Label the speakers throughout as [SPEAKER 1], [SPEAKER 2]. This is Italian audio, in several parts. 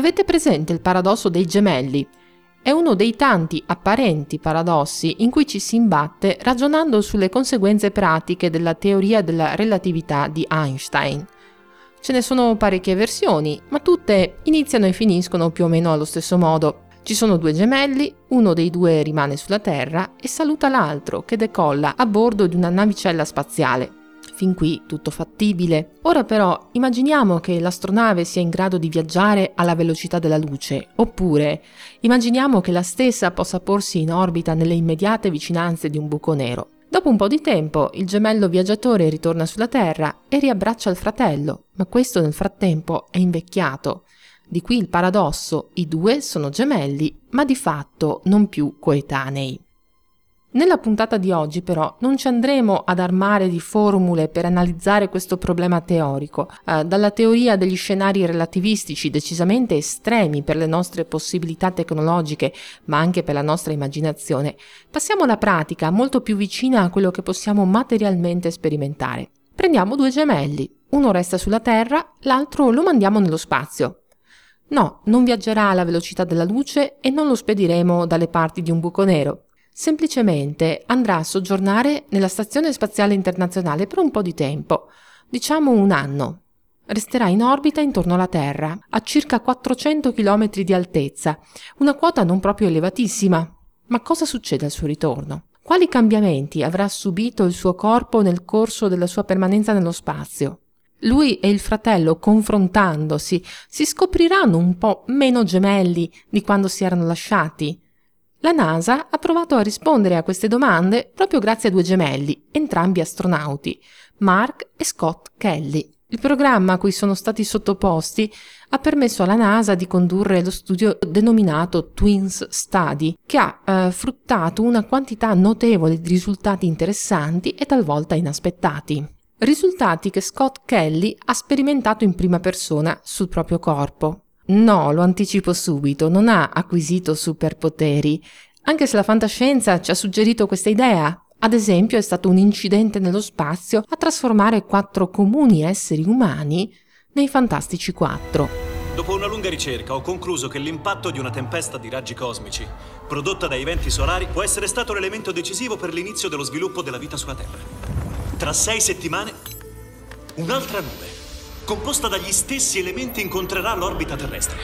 [SPEAKER 1] Avete presente il paradosso dei gemelli? È uno dei tanti apparenti paradossi in cui ci si imbatte ragionando sulle conseguenze pratiche della teoria della relatività di Einstein. Ce ne sono parecchie versioni, ma tutte iniziano e finiscono più o meno allo stesso modo. Ci sono due gemelli, uno dei due rimane sulla Terra e saluta l'altro che decolla a bordo di una navicella spaziale. Fin qui tutto fattibile. Ora però immaginiamo che l'astronave sia in grado di viaggiare alla velocità della luce, oppure immaginiamo che la stessa possa porsi in orbita nelle immediate vicinanze di un buco nero. Dopo un po' di tempo il gemello viaggiatore ritorna sulla Terra e riabbraccia il fratello, ma questo nel frattempo è invecchiato. Di qui il paradosso, i due sono gemelli, ma di fatto non più coetanei. Nella puntata di oggi però non ci andremo ad armare di formule per analizzare questo problema teorico, eh, dalla teoria degli scenari relativistici decisamente estremi per le nostre possibilità tecnologiche, ma anche per la nostra immaginazione, passiamo alla pratica molto più vicina a quello che possiamo materialmente sperimentare. Prendiamo due gemelli, uno resta sulla Terra, l'altro lo mandiamo nello spazio. No, non viaggerà alla velocità della luce e non lo spediremo dalle parti di un buco nero semplicemente andrà a soggiornare nella Stazione Spaziale Internazionale per un po' di tempo, diciamo un anno. Resterà in orbita intorno alla Terra, a circa 400 km di altezza, una quota non proprio elevatissima. Ma cosa succede al suo ritorno? Quali cambiamenti avrà subito il suo corpo nel corso della sua permanenza nello spazio? Lui e il fratello, confrontandosi, si scopriranno un po' meno gemelli di quando si erano lasciati? La NASA ha provato a rispondere a queste domande proprio grazie a due gemelli, entrambi astronauti, Mark e Scott Kelly. Il programma a cui sono stati sottoposti ha permesso alla NASA di condurre lo studio denominato Twins Study, che ha eh, fruttato una quantità notevole di risultati interessanti e talvolta inaspettati. Risultati che Scott Kelly ha sperimentato in prima persona sul proprio corpo. No, lo anticipo subito, non ha acquisito superpoteri, anche se la fantascienza ci ha suggerito questa idea. Ad esempio è stato un incidente nello spazio a trasformare quattro comuni esseri umani nei Fantastici Quattro.
[SPEAKER 2] Dopo una lunga ricerca ho concluso che l'impatto di una tempesta di raggi cosmici prodotta dai venti solari può essere stato l'elemento decisivo per l'inizio dello sviluppo della vita sulla Terra. Tra sei settimane, un'altra nube composta dagli stessi elementi, incontrerà l'orbita terrestre.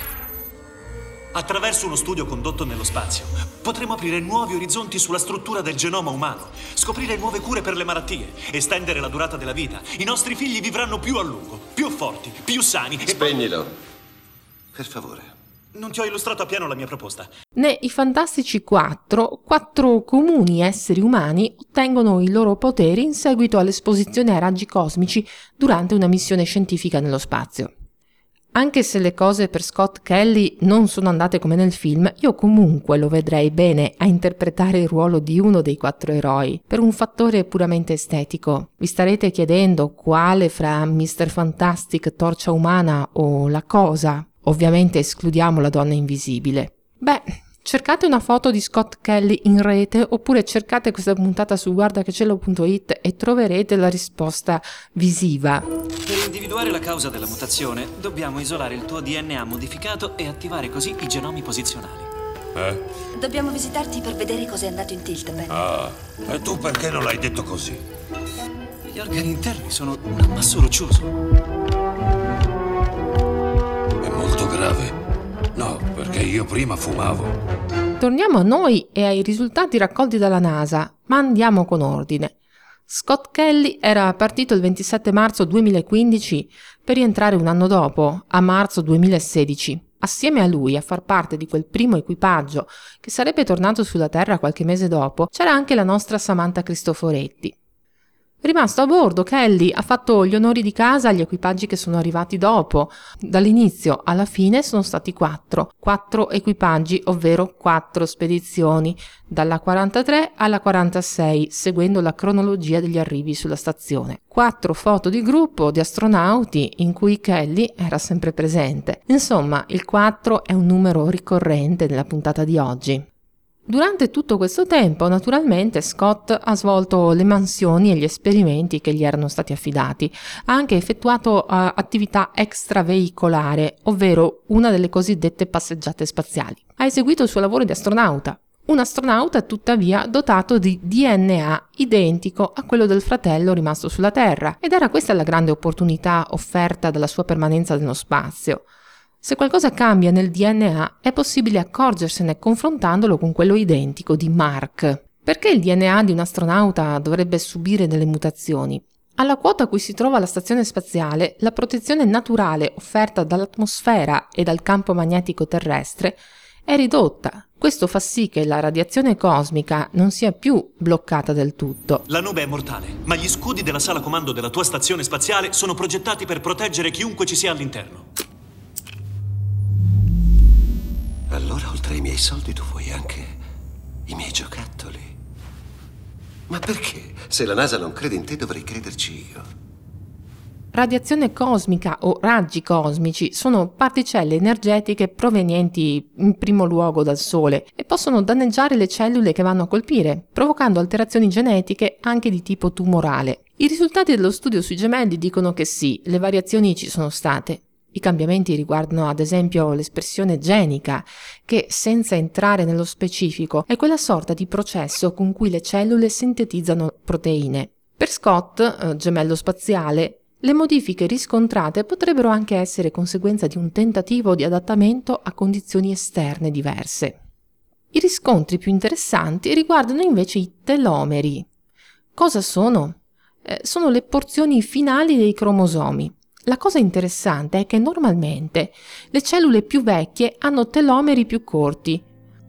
[SPEAKER 2] Attraverso uno studio condotto nello spazio, potremo aprire nuovi orizzonti sulla struttura del genoma umano, scoprire nuove cure per le malattie, estendere la durata della vita. I nostri figli vivranno più a lungo, più forti, più sani.
[SPEAKER 3] Spegnilo. Per favore.
[SPEAKER 2] Non ti ho illustrato appieno la mia proposta.
[SPEAKER 1] Nei Fantastici 4, quattro comuni esseri umani ottengono i loro poteri in seguito all'esposizione ai raggi cosmici durante una missione scientifica nello spazio. Anche se le cose per Scott Kelly non sono andate come nel film, io comunque lo vedrei bene a interpretare il ruolo di uno dei quattro eroi, per un fattore puramente estetico. Vi starete chiedendo quale fra Mr. Fantastic, Torcia Umana o La Cosa Ovviamente escludiamo la donna invisibile. Beh, cercate una foto di Scott Kelly in rete oppure cercate questa puntata su guardachecello.it e troverete la risposta visiva.
[SPEAKER 4] Per individuare la causa della mutazione dobbiamo isolare il tuo DNA modificato e attivare così i genomi posizionali.
[SPEAKER 5] Eh?
[SPEAKER 6] Dobbiamo visitarti per vedere cosa è andato in tilt, Ben.
[SPEAKER 5] Ah, e tu perché non l'hai detto così?
[SPEAKER 4] Gli organi interni sono un ammasso roccioso
[SPEAKER 5] No, perché io prima fumavo.
[SPEAKER 1] Torniamo a noi e ai risultati raccolti dalla NASA, ma andiamo con ordine. Scott Kelly era partito il 27 marzo 2015 per rientrare un anno dopo, a marzo 2016. Assieme a lui a far parte di quel primo equipaggio che sarebbe tornato sulla Terra qualche mese dopo, c'era anche la nostra Samantha Cristoforetti. Rimasto a bordo, Kelly ha fatto gli onori di casa agli equipaggi che sono arrivati dopo. Dall'inizio alla fine sono stati quattro, quattro equipaggi, ovvero quattro spedizioni, dalla 43 alla 46, seguendo la cronologia degli arrivi sulla stazione. Quattro foto di gruppo di astronauti in cui Kelly era sempre presente. Insomma, il 4 è un numero ricorrente nella puntata di oggi. Durante tutto questo tempo, naturalmente, Scott ha svolto le mansioni e gli esperimenti che gli erano stati affidati. Ha anche effettuato uh, attività extraveicolare, ovvero una delle cosiddette passeggiate spaziali. Ha eseguito il suo lavoro di astronauta. Un astronauta tuttavia dotato di DNA identico a quello del fratello rimasto sulla Terra ed era questa la grande opportunità offerta dalla sua permanenza nello spazio. Se qualcosa cambia nel DNA è possibile accorgersene confrontandolo con quello identico di Mark. Perché il DNA di un astronauta dovrebbe subire delle mutazioni? Alla quota a cui si trova la stazione spaziale, la protezione naturale offerta dall'atmosfera e dal campo magnetico terrestre è ridotta. Questo fa sì che la radiazione cosmica non sia più bloccata del tutto.
[SPEAKER 2] La nube è mortale, ma gli scudi della sala comando della tua stazione spaziale sono progettati per proteggere chiunque ci sia all'interno.
[SPEAKER 3] Miei soldi, tu vuoi anche i miei giocattoli. Ma perché? Se la NASA non crede in te, dovrei crederci io.
[SPEAKER 1] Radiazione cosmica o raggi cosmici sono particelle energetiche provenienti in primo luogo dal Sole e possono danneggiare le cellule che vanno a colpire, provocando alterazioni genetiche anche di tipo tumorale. I risultati dello studio sui gemelli dicono che sì, le variazioni ci sono state, i cambiamenti riguardano ad esempio l'espressione genica, che senza entrare nello specifico è quella sorta di processo con cui le cellule sintetizzano proteine. Per Scott, eh, gemello spaziale, le modifiche riscontrate potrebbero anche essere conseguenza di un tentativo di adattamento a condizioni esterne diverse. I riscontri più interessanti riguardano invece i telomeri. Cosa sono? Eh, sono le porzioni finali dei cromosomi. La cosa interessante è che normalmente le cellule più vecchie hanno telomeri più corti.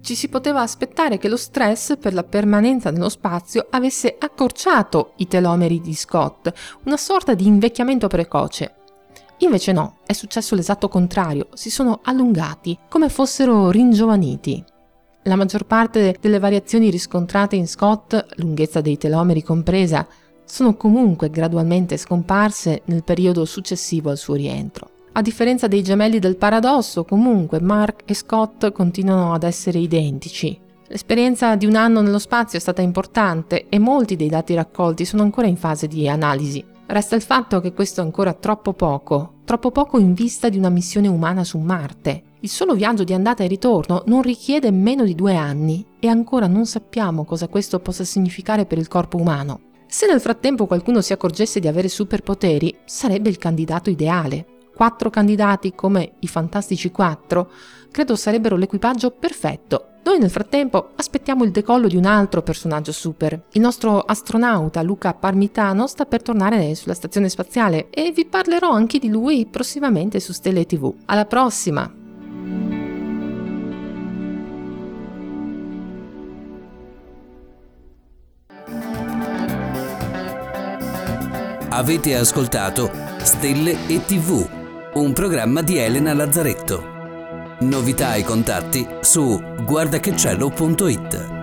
[SPEAKER 1] Ci si poteva aspettare che lo stress per la permanenza nello spazio avesse accorciato i telomeri di Scott, una sorta di invecchiamento precoce. Invece no, è successo l'esatto contrario, si sono allungati, come fossero ringiovaniti. La maggior parte delle variazioni riscontrate in Scott, lunghezza dei telomeri compresa, sono comunque gradualmente scomparse nel periodo successivo al suo rientro. A differenza dei gemelli del paradosso, comunque Mark e Scott continuano ad essere identici. L'esperienza di un anno nello spazio è stata importante e molti dei dati raccolti sono ancora in fase di analisi. Resta il fatto che questo è ancora troppo poco, troppo poco in vista di una missione umana su Marte. Il solo viaggio di andata e ritorno non richiede meno di due anni e ancora non sappiamo cosa questo possa significare per il corpo umano. Se nel frattempo qualcuno si accorgesse di avere superpoteri, sarebbe il candidato ideale. Quattro candidati come i Fantastici Quattro credo sarebbero l'equipaggio perfetto. Noi nel frattempo aspettiamo il decollo di un altro personaggio super. Il nostro astronauta Luca Parmitano sta per tornare sulla stazione spaziale e vi parlerò anche di lui prossimamente su Stelle TV. Alla prossima!
[SPEAKER 7] Avete ascoltato Stelle e TV, un programma di Elena Lazzaretto. Novità e contatti su guardachecielo.it.